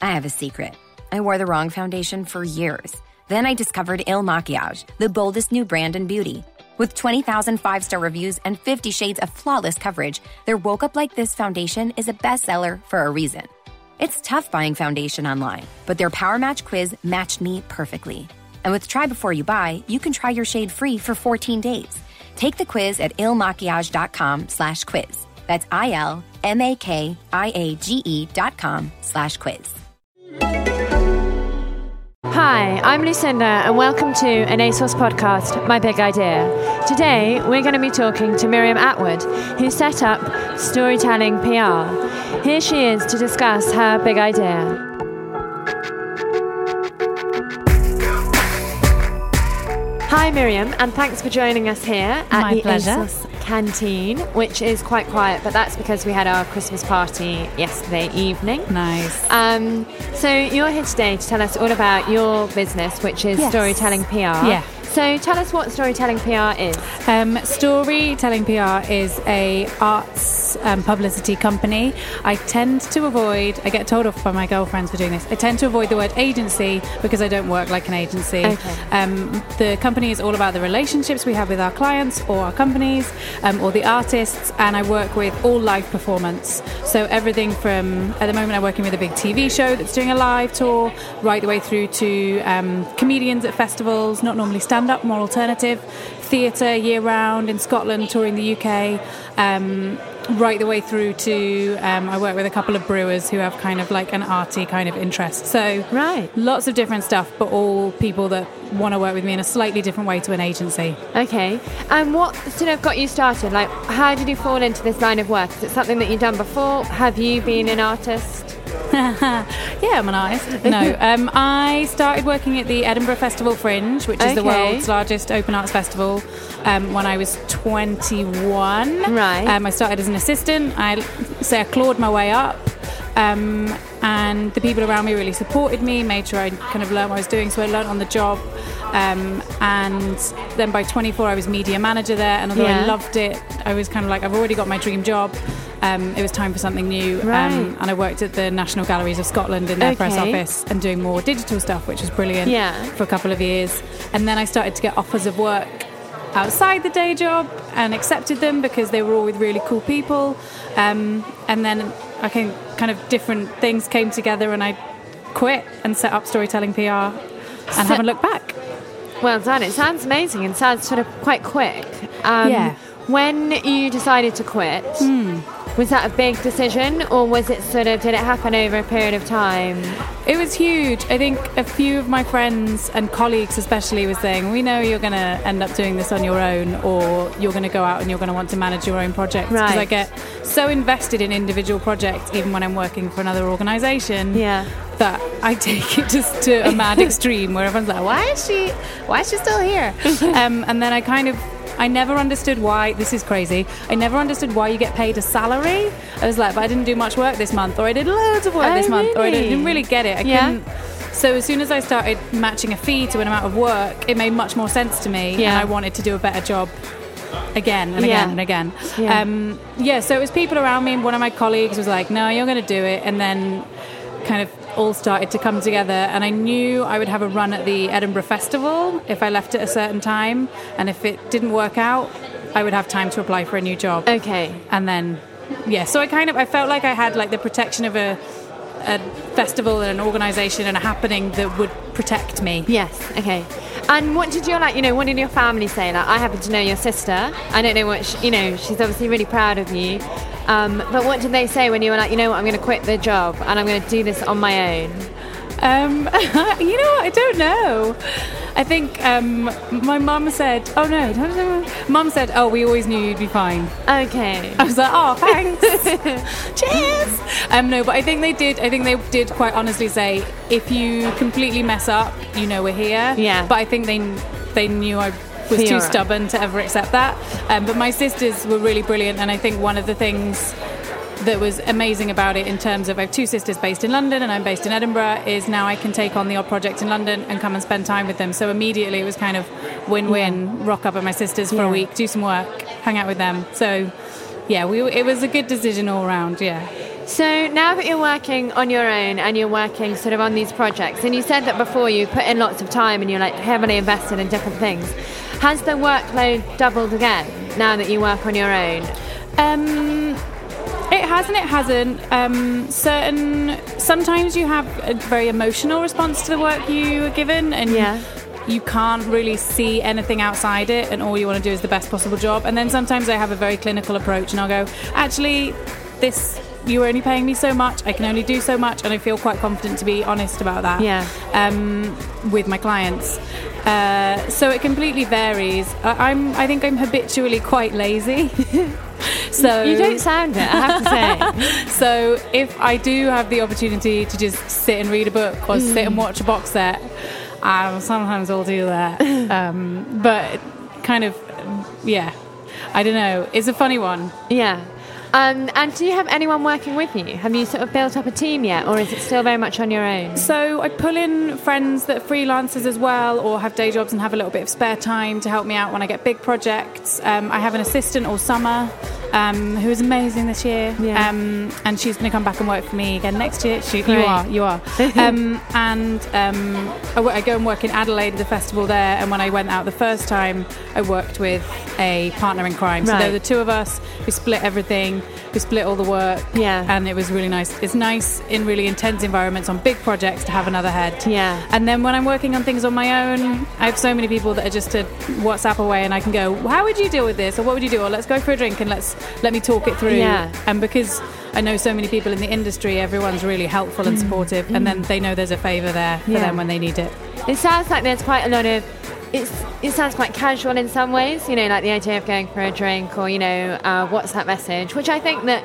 I have a secret. I wore the wrong foundation for years. Then I discovered Il Makiage, the boldest new brand in beauty. With 20,000 five star reviews and 50 shades of flawless coverage, their Woke Up Like This foundation is a bestseller for a reason. It's tough buying foundation online, but their Power Match quiz matched me perfectly. And with Try Before You Buy, you can try your shade free for 14 days. Take the quiz at ilmakiage.com slash quiz. That's I-L-M-A-K-I-A-G-E dot com slash quiz. Hi, I'm Lucinda, and welcome to an ASOS podcast, My Big Idea. Today, we're going to be talking to Miriam Attwood, who set up Storytelling PR. Here she is to discuss her big idea. Hi, Miriam, and thanks for joining us here at My the pleasure. ASOS canteen, which is quite quiet, but that's because we had our Christmas party yesterday evening. Nice. Um, so you're here today to tell us all about your business, which is Yes. Storytelling PR. Yeah. So tell us what Storytelling PR is. Um, Storytelling PR is a arts um, publicity company. I tend to avoid. I get told off by my girlfriends for doing this. I tend to avoid the word agency because I don't work like an agency. Okay. Um, the company is all about the relationships we have with our clients or our companies um, or the artists, and I work with all live performance. So everything from at the moment I'm working with a big TV show that's doing a live tour, right the way through to um, comedians at festivals, not normally stand up, more alternative, theatre year round in Scotland, touring the UK. Um, right the way through to um, I work with a couple of brewers who have kind of like an arty kind of interest. So Right. lots of different stuff, but all people that want to work with me in a slightly different way to an agency. Okay. And what sort of got you started? Like, how did you fall into this line of work? Is it something that you've done before? Have you been an artist? yeah, I'm an artist. No, um, I started working at the Edinburgh Festival Fringe, which is the world's largest open arts festival, um, when I was 21. Right. Um, I started as an assistant. I say I clawed my way up. Um, and the people around me really supported me, made sure I kind of learned what I was doing, so I learned on the job. Um, and then by 24, I was media manager there, and although Yeah. I loved it, I was kind of like, I've already got my dream job. Um, it was time for something new. Right. Um, and I worked at the National Galleries of Scotland in their press office and doing more digital stuff, which was brilliant Yeah. for a couple of years. And then I started to get offers of work outside the day job and accepted them because they were all with really cool people. Um, and then I can kind of different things came together and I quit and set up storytelling PR and haven't looked back. Well done. It sounds amazing and sounds sort of quite quick. Um, Yeah. When you decided to quit, was that a big decision or was it sort of, did it happen over a period of time? It was huge. I think a few of my friends and colleagues, especially, were saying, "We know you're going to end up doing this on your own, or you're going to go out and you're going to want to manage your own projects." Because I get so invested in individual projects, even when I'm working for another organisation, Yeah. that I take it just to a mad extreme, where everyone's like, "Why is she? Why is she still here?" um, and then I kind of. I never understood why this is crazy. I never understood why you get paid a salary. I was like, but I didn't do much work this month, or I did loads of work Oh, this month, or I didn't really get it. I Yeah. couldn't. So as soon as I started matching a fee to an amount of work, it made much more sense to me, Yeah. and I wanted to do a better job again and Yeah. again and again. Yeah. Um, yeah. So it was people around me, and one of my colleagues was like, "No, you're going to do it," and then kind of all started to come together and I knew I would have a run at the Edinburgh Festival if I left at a certain time and if it didn't work out I would have time to apply for a new job Okay. and then yeah so i kind of i felt like i had like the protection of a, a festival and an organization and a happening that would protect me Yes. Okay. And what did your like? You know, what did your family say? Like, I happen to know your sister. I don't know what she, you know. She's obviously really proud of you. Um, but what did they say when you were like, you know what, I'm going to quit the job and I'm going to do this on my own? um, you know what i don't know i think um, my mum said oh no mum said oh we always knew you'd be fine Okay. I was like, oh, thanks. Cheers. Um, no, but I think they did. I think they did quite honestly say, if you completely mess up, you know we're here. Yeah. But I think they they knew I was You're too right. stubborn to ever accept that. Um, but my sisters were really brilliant, and I think one of the things that was amazing about it in terms of I have two sisters based in London and I'm based in Edinburgh is now I can take on the odd project in London and come and spend time with them. So immediately it was kind of win-win. Rock up at my sisters for Yeah. a week, do some work, hang out with them. So yeah, we it was a good decision all around. Yeah. So now that you're working on your own and you're working sort of on these projects, and you said that before you put in lots of time and you're like heavily invested in different things, has the workload doubled again now that you work on your own? Um, it has and it hasn't. Um, certain sometimes you have a very emotional response to the work you are given, and Yeah. you can't really see anything outside it, and all you want to do is the best possible job. And then sometimes I have a very clinical approach, and I'll go, actually, this. You're only paying me so much. I can only do so much, and I feel quite confident to be honest about that. Yeah. Um, with my clients, uh, so it completely varies. I, I'm. I think I'm habitually quite lazy. so You don't sound it, I have to say. so if I do have the opportunity to just sit and read a book or sit and watch a box set, um, sometimes I'll do that. Um, but kind of, yeah, I don't know. It's a funny one. yeah. Um, and do you have anyone working with you? Have you sort of built up a team yet, or is it still very much on your own? So I pull in friends that are freelancers as well, or have day jobs and have a little bit of spare time to help me out when I get big projects. Um, I have an assistant all summer um, who is amazing this year, Yeah. um, and she's going to come back and work for me again next year. She, you are, you are. um, and um, I, go and work in Adelaide at the festival there. And when I went out the first time, I worked with a partner in crime. So there were the two of us. We split everything. We split all the work. Yeah. and it was really nice. It's nice in really intense environments on big projects to have another head. Yeah. And then when I'm working on things on my own, I have so many people that are just a WhatsApp away, and I can go, "How would you deal with this?" or "What would you do?" or "Let's go for a drink and let's let me talk it through." Yeah. And because I know so many people in the industry, everyone's really helpful and supportive, and then they know there's a favour there for Mm. Yeah. them when they need it. It sounds like there's quite a lot of. It's, it sounds quite casual in some ways, you know, like the idea of going for a drink or, you know, uh, WhatsApp message, which I think that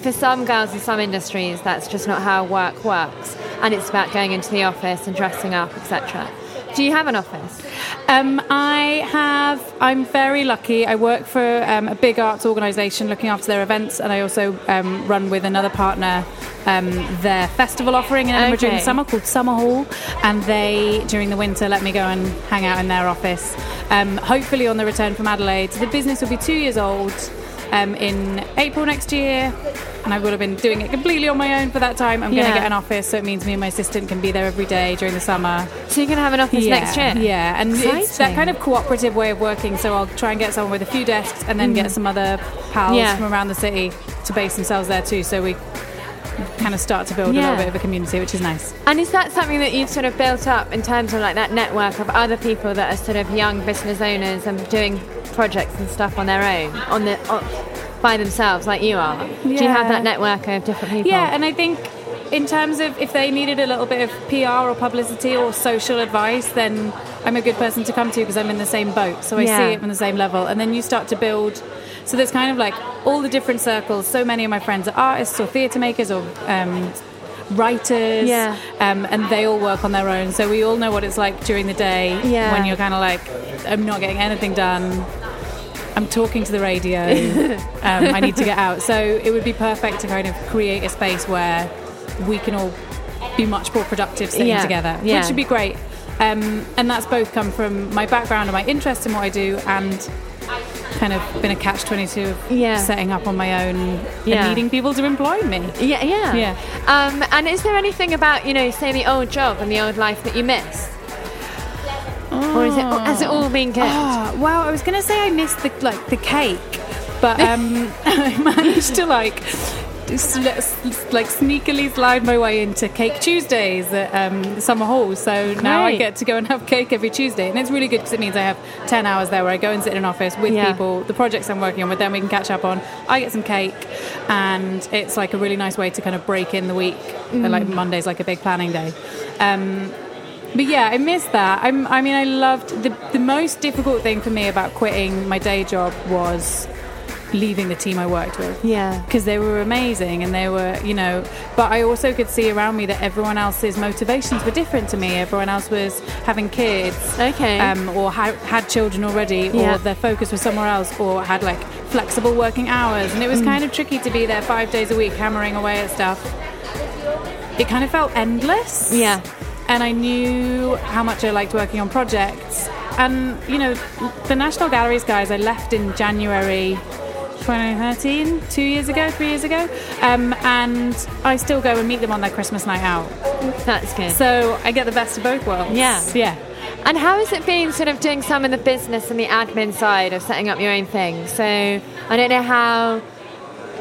for some girls in some industries, that's just not how work works. And it's about going into the office and dressing up, etc. Do you have an office? Um, I have. I'm very lucky. I work for um, a big arts organisation looking after their events, and I also um, run with another partner um, their festival offering in Edinburgh during the summer called Summerhall, and they during the winter let me go and hang out in their office. Um, hopefully, on the return from Adelaide, the business will be two years old um, in April next year. And I will have been doing it completely on my own for that time. I'm going Yeah. to get an office, so it means me and my assistant can be there every day during the summer. So you're going to have an office Yeah, next year? Yeah, and it's that kind of cooperative way of working. So I'll try and get someone with a few desks, and then get some other pals Mm. Yeah. from around the city to base themselves there too. So we kind of start to build a little bit of a community, which is nice. And is that something that you've sort of built up in terms of like that network of other people that are sort of young business owners and doing projects and stuff on their own, on the on, by themselves, like you are? Do you have that network of different people? Yeah, and I think in terms of if they needed a little bit of PR or publicity or social advice, then I'm a good person to come to because I'm in the same boat. So I Yeah. see it from the same level. And then you start to build. So there's kind of like all the different circles. So many of my friends are artists or theatre makers or um, writers. Yeah. Um, and they all work on their own. So we all know what it's like during the day Yeah. when you're kind of like, I'm not getting anything done. I'm talking to the radio. um, I need to get out. So it would be perfect to kind of create a space where we can all be much more productive sitting Yeah, together, yeah. which would be great. Um, and that's both come from my background and my interest in what I do, and kind of been a catch twenty two of Yeah. setting up on my own Yeah. and needing people to employ me. Yeah, yeah. Yeah. Um, and is there anything about, you know, say the old job and the old life that you miss? Or is it, has it all been good? Oh, wow, I was going to say I missed the like the cake, but um, I managed to like like sneakily slide my way into Cake Tuesdays at um, Summerhall. So now I get to go and have cake every Tuesday, and it's really good because it means I have ten hours there where I go and sit in an office with Yeah. people, the projects I'm working on with them, we can catch up on. I get some cake, and it's like a really nice way to kind of break in the week. Mm. Like Monday's like a big planning day. Um, but yeah, I miss that. I'm, I mean, I loved the the most difficult thing for me about quitting my day job was leaving the team I worked with. Yeah. Because they were amazing and they were, you know, but I also could see around me that everyone else's motivations were different to me. Everyone else was having kids. Okay. Um, or ha- had children already, Yeah. or their focus was somewhere else, or had like flexible working hours. And it Mm. was kind of tricky to be there five days a week hammering away at stuff. It kind of felt endless Yeah. and I knew how much I liked working on projects. And you know, the National Galleries guys, I left in January 2013, two years ago, three years ago, um, and I still go and meet them on their Christmas night out. That's good. So I get the best of both worlds. Yeah. yeah. And how has it been sort of doing some of the business and the admin side of setting up your own thing? So I don't know how,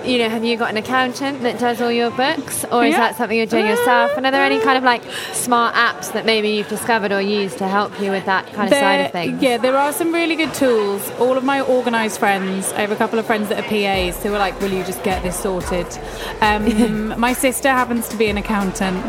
you know, have you got an accountant that does all your books or is Yeah. that something you're doing yourself? And are there any kind of like smart apps that maybe you've discovered or used to help you with that kind of side of things? Yeah, there are some really good tools. All of my organised friends, I have a couple of friends that are PAs who are like, "Will you just get this sorted?" Um, my sister happens to be an accountant,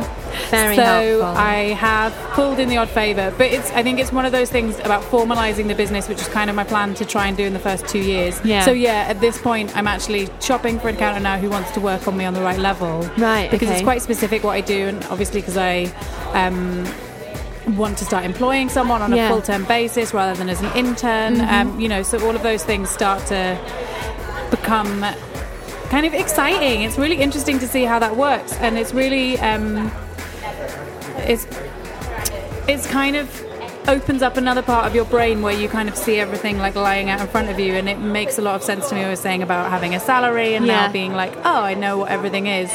Very so helpful. I have pulled in the odd favour. But it's, I think it's one of those things about formalising the business, which is kind of my plan to try and do in the first two years. Yeah. So yeah, at this point, I'm actually shopping for an accountant now who wants to work on me on the right level. Right, Because okay. it's quite specific what I do, and obviously because I. Um, want to start employing someone on Yeah. Mm-hmm. a full-term basis rather than as an intern um, you know so all of those things start to become kind of exciting it's really interesting to see how that works and it's really um, it's it's kind of opens up another part of your brain where you kind of see everything like lying out in front of you and it makes a lot of sense to me what I was saying about having a salary and Yeah. now being like oh I know what everything is.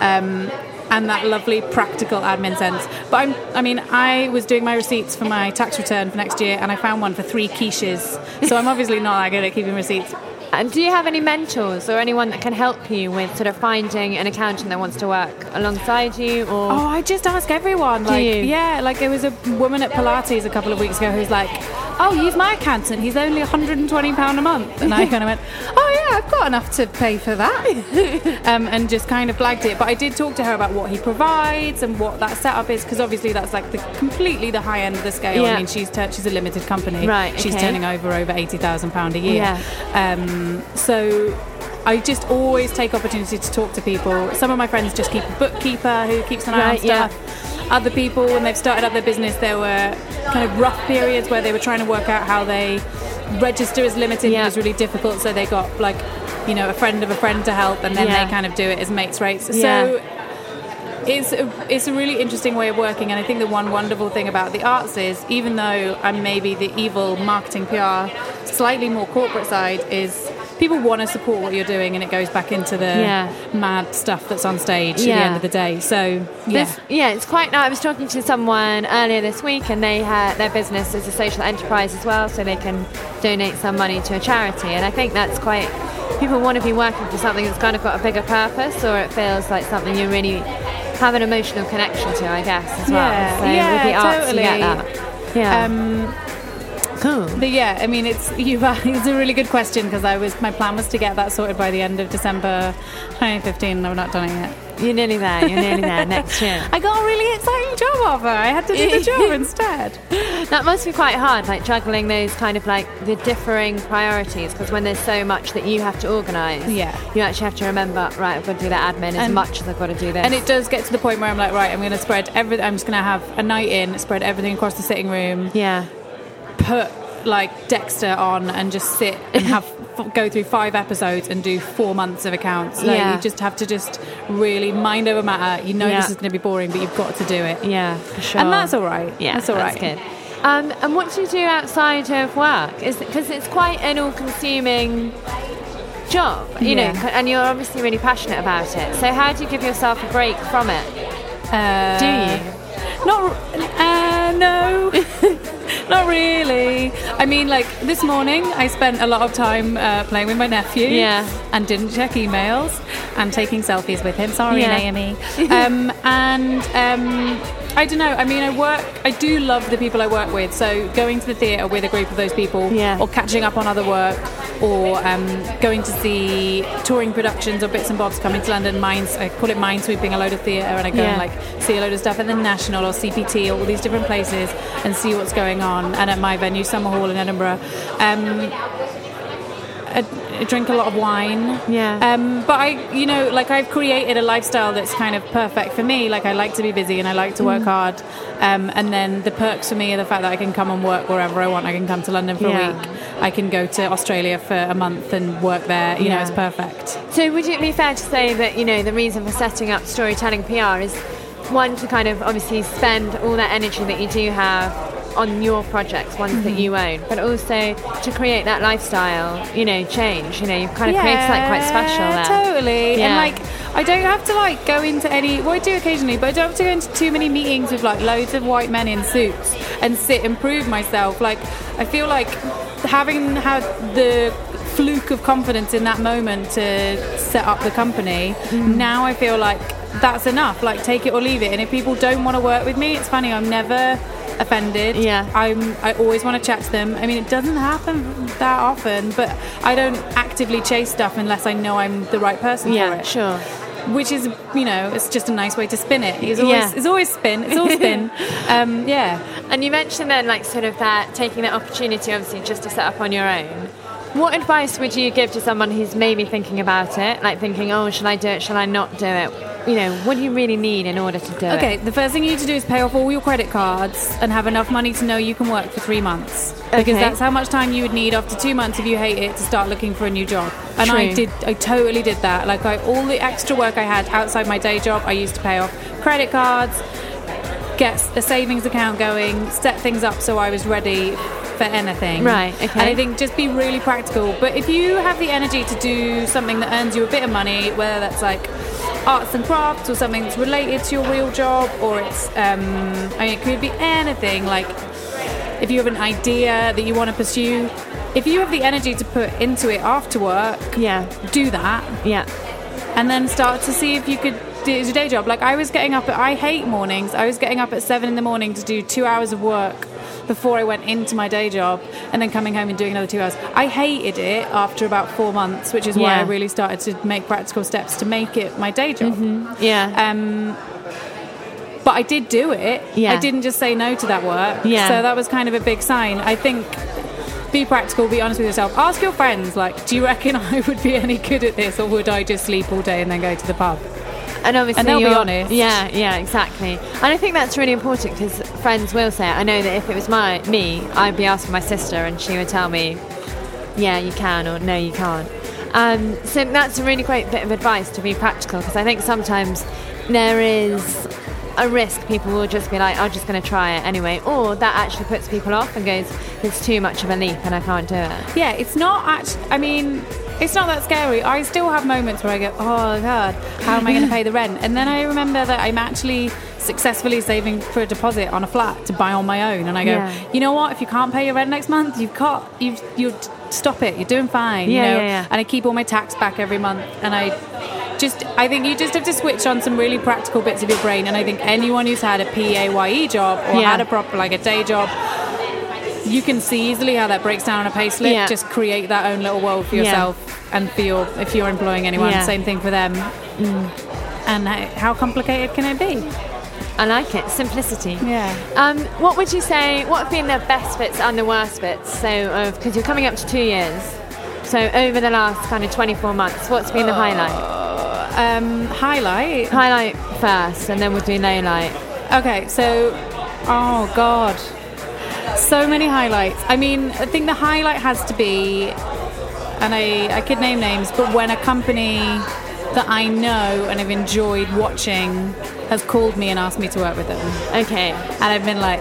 Um, and that lovely practical admin sense. But I'm, I mean I was doing my receipts for my tax return for next year and I found one for three quiches. So I'm obviously not that good at keeping receipts And do you have any mentors or anyone that can help you with sort of finding an accountant that wants to work alongside you or Oh, I just ask everyone. Like, you? yeah, like there was a woman at Pilates a couple of weeks ago who's like, "Oh, use my accountant. He's only 120 pound a month." And I kind of went, "Oh yeah, I've got enough to pay for that," um, and just kind of blagged it. But I did talk to her about what he provides and what that setup is, because obviously that's like the completely the high end of the scale. Yeah. I mean, she's she's a limited company. Right, She's okay. turning over over 80,000 pound a year. Yeah. Um, Um, so. I just always take opportunity to talk to people. Some of my friends just keep a bookkeeper who keeps an eye Right, on yeah. stuff other people when they've started up their business there were kind of rough periods where they were trying to work out how they register as limited Yeah. it was really difficult so they got like you know a friend of a friend to help and then Yeah. they kind of do it as mates rates Yeah. so it's a, it's a really interesting way of working and I think the one wonderful thing about the arts is even though I'm maybe the evil marketing PR slightly more corporate side is people want to support what you're doing and it goes back into the Yeah. mad stuff that's on stage at the end of the day so yeah This, yeah, it's quite. Nice. I was talking to someone earlier this week, and they had their business is a social enterprise as well, so they can donate some money to a charity. And I think that's quite. People want to be working for something that's kind of got a bigger purpose, or it feels like something you're really have an emotional connection to. I guess as well. Yeah, so yeah, with the arts, totally. that. Yeah. um, cool. But yeah, I mean, it's you. It's a really good question because I was my plan was to get that sorted by the end of December 2015. and I've not done it yet. You're nearly there. You're nearly there. Next year. I got a really exciting job offer. I had to do the job instead. That must be quite hard, like juggling those kind of like the differing priorities, because when there's so much that you have to organise, Yeah. you actually have to remember, right, I've got to do that admin as And- much as I've got to do this. And it does get to the point where I'm like, right, I'm going to spread everything. I'm just going to have a night in, spread everything across the sitting room, yeah, put like Dexter on, and just sit and have go through five episodes and do four months of accounts. Like, Yeah. You just have to just really mind over matter. You know Yeah. this is going to be boring, but you've got to do it. yeah, for sure. And that's all right. Yeah, that's all right. good. Um, and what do you do outside of work? Is because it's quite an all-consuming job, you Yeah. know, and you're obviously really passionate about it. So how do you give yourself a break from it? Uh, Do you? Not, uh, no, not really. I mean, like this morning, I spent a lot of time uh, playing with my nephew. Yeah. And didn't check emails and taking selfies with him. Sorry, Yeah. Naomi. um, and um, I don't know. I mean, I work. I do love the people I work with. So going to the theatre with a group of those people, Yeah. or catching up on other work, or um, going to see touring productions or bits and bobs coming to London. Mines, I call it mind sweeping a load of theatre, and I go Yeah. and like see a load of stuff at the National or CPT or all these different places and see what's going on. And at my venue, Summerhall in Edinburgh. Um, I, drink a lot of wine. Yeah. Um, but I, you know, like I've created a lifestyle that's kind of perfect for me. Like I like to be busy and I like to Mm. work hard. Um, and then the perks for me are the fact that I can come and work wherever I want. I can come to London for Yeah. a week. I can go to Australia for a month and work there. You know, Yeah. it's perfect. So would it be fair to say that you know the reason for setting up storytelling PR is one to kind of obviously spend all that energy that you do have on your projects, ones that Mm-hmm. you own, but also to create that lifestyle, you know, change. You know, you've kind of created something quite special there. Totally. Yeah. And like, I don't have to like go into any. Well, I do occasionally, but I don't have to go into too many meetings with like loads of white men in suits and sit and prove myself. Like, I feel like having had the fluke of confidence in that moment to set up the company. Mm. Now I feel like that's enough. Like, take it or leave it. And if people don't want to work with me, it's funny. I'm never offended. Yeah. I'm I always want to chat to them. I mean, it doesn't happen that often, but I don't actively chase stuff unless I know I'm the right person for Yeah, it. sure. Which is, you know, it's just a nice way to spin it. It's always, Yeah. it's always spin. It's all spin. um, yeah. And you mentioned then, like, sort of that taking that opportunity, obviously, just to set up on your own. What advice would you give to someone who's maybe thinking about it, like thinking, "Oh, should I do it? Shall I not do it?" You know, what do you really need in order to do it? Okay, the first thing you need to do is pay off all your credit cards and have enough money to know you can work for three months. Because Okay. that's how much time you would need after two months if you hate it to start looking for a new job. And I did, I totally did that. Like I, all the extra work I had outside my day job, I used to pay off credit cards, get a savings account going, set things up so I was ready for anything. Right, okay. And I think just be really practical. But if you have the energy to do something that earns you a bit of money, whether that's like arts and crafts or something that's related to your real job, or it's, um, I mean, it could be anything. Like if you have an idea that you want to pursue, if you have the energy to put into it after work, Yeah, do that yeah, and then start to see if you could do your day job. Like I was getting up at, I hate mornings. I was getting up at seven in the morning to do two hours of work before I went into my day job and then coming home and doing another two hours. I hated it after about four months, which is why Yeah. I really started to make practical steps to make it my day job. yeah. Um, but I did do it. Yeah. I didn't just say no to that work. Yeah. So that was kind of a big sign. I think be practical, be honest with yourself. Ask your friends, like, do you reckon I would be any good at this or would I just sleep all day and then go to the pub? And obviously and they'll be honest. Yeah, yeah, exactly. And I think that's really important because friends will say it. I know that if it was my me, I'd be asking my sister, and she would tell me, "Yeah, you can," or "No, you can't." Um, so that's a really great bit of advice to be practical because I think sometimes there is a risk people will just be like, "I'm just going to try it anyway," or that actually puts people off and goes, "It's too much of a leap, and I can't do it." Yeah, it's not actually, I mean, it's not that scary. I still have moments where I go, oh God, how am I going to pay the rent? And then I remember that I'm actually successfully saving for a deposit on a flat to buy on my own. And I go, Yeah. you know what? If you can't pay your rent next month, you've got, you've, you stop it. You're doing fine. Yeah, you know? yeah, yeah. And I keep all my tax back every month. And I just, I think you just have to switch on some really practical bits of your brain. And I think anyone who's had a PAYE job or Yeah. had a proper, like a day job, you can see easily how that breaks down on a pay slip. Yeah. Just create that own little world for Yeah. yourself and for your, if you're employing anyone, Yeah. Mm. same thing for them. And how, complicated can it be? I like it. Simplicity. Yeah. Um, what would you say? What have been the best bits and the worst bits? So, because you're coming up to two years, so over the last kind of 24 months, what's been the highlight? Um, highlight. Highlight first, and then we'll do low light. Okay, so, oh God. So many highlights. I mean, I think the highlight has to be, and I, I could name names, but when a company that I know and have enjoyed watching has called me and asked me to work with them. Okay. and I've been like,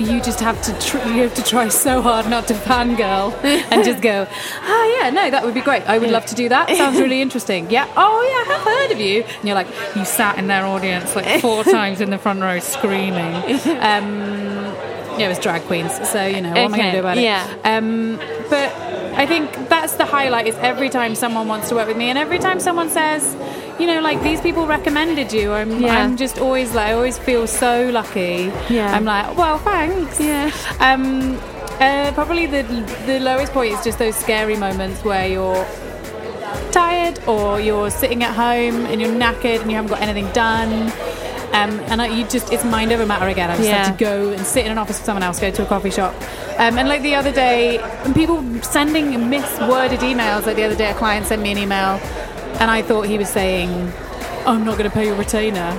you just have to tr- you have to try so hard not to fangirl and just go, oh yeah, no, that would be great. I would love to do that. Sounds really interesting. Yeah. Oh yeah, I have heard of you. And you're like, you sat in their audience like four times in the front row screaming. Um, it was drag queens, so you know what am I going to do about it? yeah. Um, but I think that's the highlight is every time someone wants to work with me, and every time someone says, you know, like these people recommended you, I'm, Yeah. I'm just always like, I always feel so lucky. Yeah. I'm like, well, thanks. Yeah. Um, uh, probably the the lowest point is just those scary moments where you're tired or you're sitting at home and you're knackered and you haven't got anything done. Um, and I, you just, it's mind over matter again. I just Yeah. have to go and sit in an office with someone else, go to a coffee shop. Um, and like the other day, and people sending misworded emails. Like the other day, a client sent me an email and I thought he was saying, I'm not going to pay your retainer.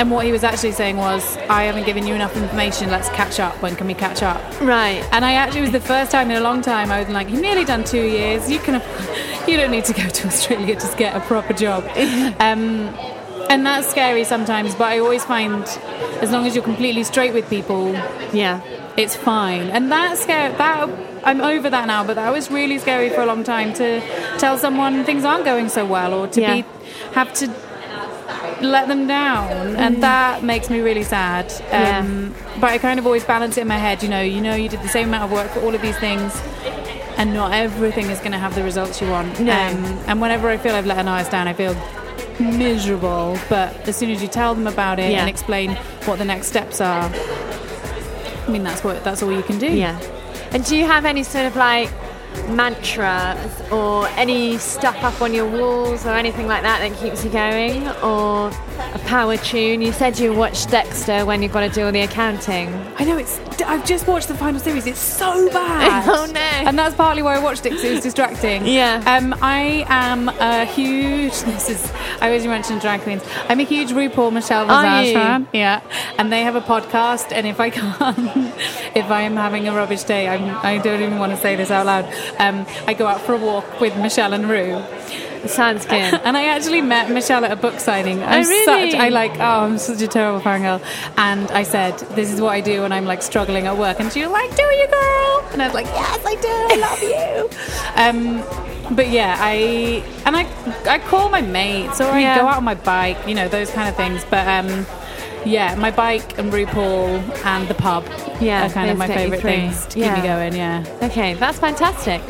And what he was actually saying was, I haven't given you enough information. Let's catch up. When can we catch up? Right. And I actually it was the first time in a long time I was like, you've nearly done two years. You can, you don't need to go to Australia to get a proper job. Um, and that's scary sometimes. But I always find, as long as you're completely straight with people, Yeah. It's fine, and that's scary. That I'm over that now, but that was really scary for a long time to tell someone things aren't going so well, or to Yeah. be have to let them down, and that makes me really sad. Um, But I kind of always balance it in my head. You know, you know, you did the same amount of work for all of these things, and not everything is going to have the results you want. No. Um, and whenever I feel I've let an artist down, I feel miserable. But as soon as you tell them about it Yeah. and explain what the next steps are, I mean, that's what that's all you can do. Yeah. And do you have any sort of like mantras or any stuff up on your walls or anything like that that keeps you going? Or a power tune? You said you watched Dexter when you've got to do all the accounting. I know it's. I've just watched the final series. It's so bad. Oh, no. And that's partly why I watched it because it was distracting. Yeah. Um, I am a huge. This is. I always mention drag queens. I'm a huge RuPaul Michelle Visage you? fan. Yeah. And they have a podcast. And if I can't, if I am having a rubbish day, I'm, I don't even want to say this out loud. Um, I go out for a walk with Michelle and Ru. Sounds good. And I actually met Michelle at a book signing. I'm Oh, really? such I like oh I'm such a terrible fangirl. And I said, This is what I do when I'm like struggling at work and she was like, Do you girl? And I was like, Yes, I do, I love you. um but yeah, I and I I call my mates or I Yeah. go out on my bike, you know, those kind of things. But um yeah, my bike and RuPaul and the pub Yeah, are kind of my favourite things to keep me going, yeah. Okay, that's fantastic.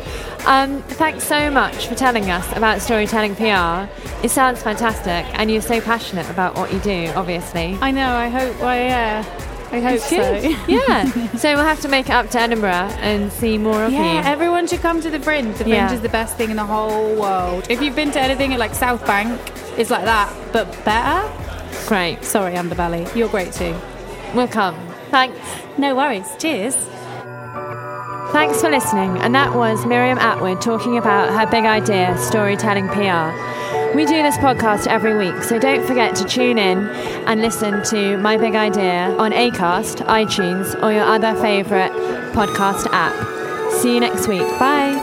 Um, thanks so much for telling us about storytelling PR. It sounds fantastic, and you're so passionate about what you do, obviously. I know, I hope well yeah. I hope so. yeah. So we'll have to make it up to Edinburgh and see more of Yeah, you. Yeah, everyone should come to the Fringe. The Fringe Yeah. is the best thing in the whole world. If you've been to anything at like South Bank, it's like that, but better. Great. Sorry, Underbelly. You're great too. We'll come. Thanks. No worries. Cheers. Thanks for listening. And that was Miriam Attwood talking about her big idea, storytelling PR. We do this podcast every week, so don't forget to tune in and listen to My Big Idea on Acast, iTunes, or your other favourite podcast app. See you next week. Bye.